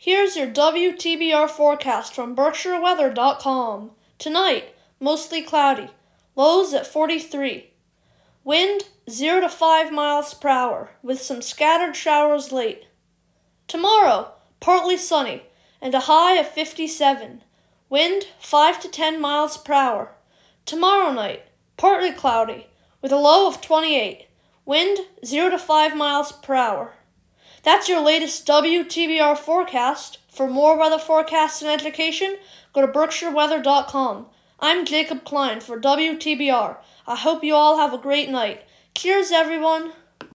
Here's your WTBR forecast from BerkshireWeather.com. Tonight, mostly cloudy. Lows at 43. Wind 0 to 5 miles per hour, with some scattered showers late. Tomorrow, partly sunny, and a high of 57. Wind 5 to 10 miles per hour. Tomorrow night, partly cloudy, with a low of 28. Wind 0 to 5 miles per hour. That's your latest WTBR forecast. For more weather forecasts and education, go to berkshireweather.com. I'm Jacob Klein for WTBR. I hope you all have a great night. Cheers, everyone.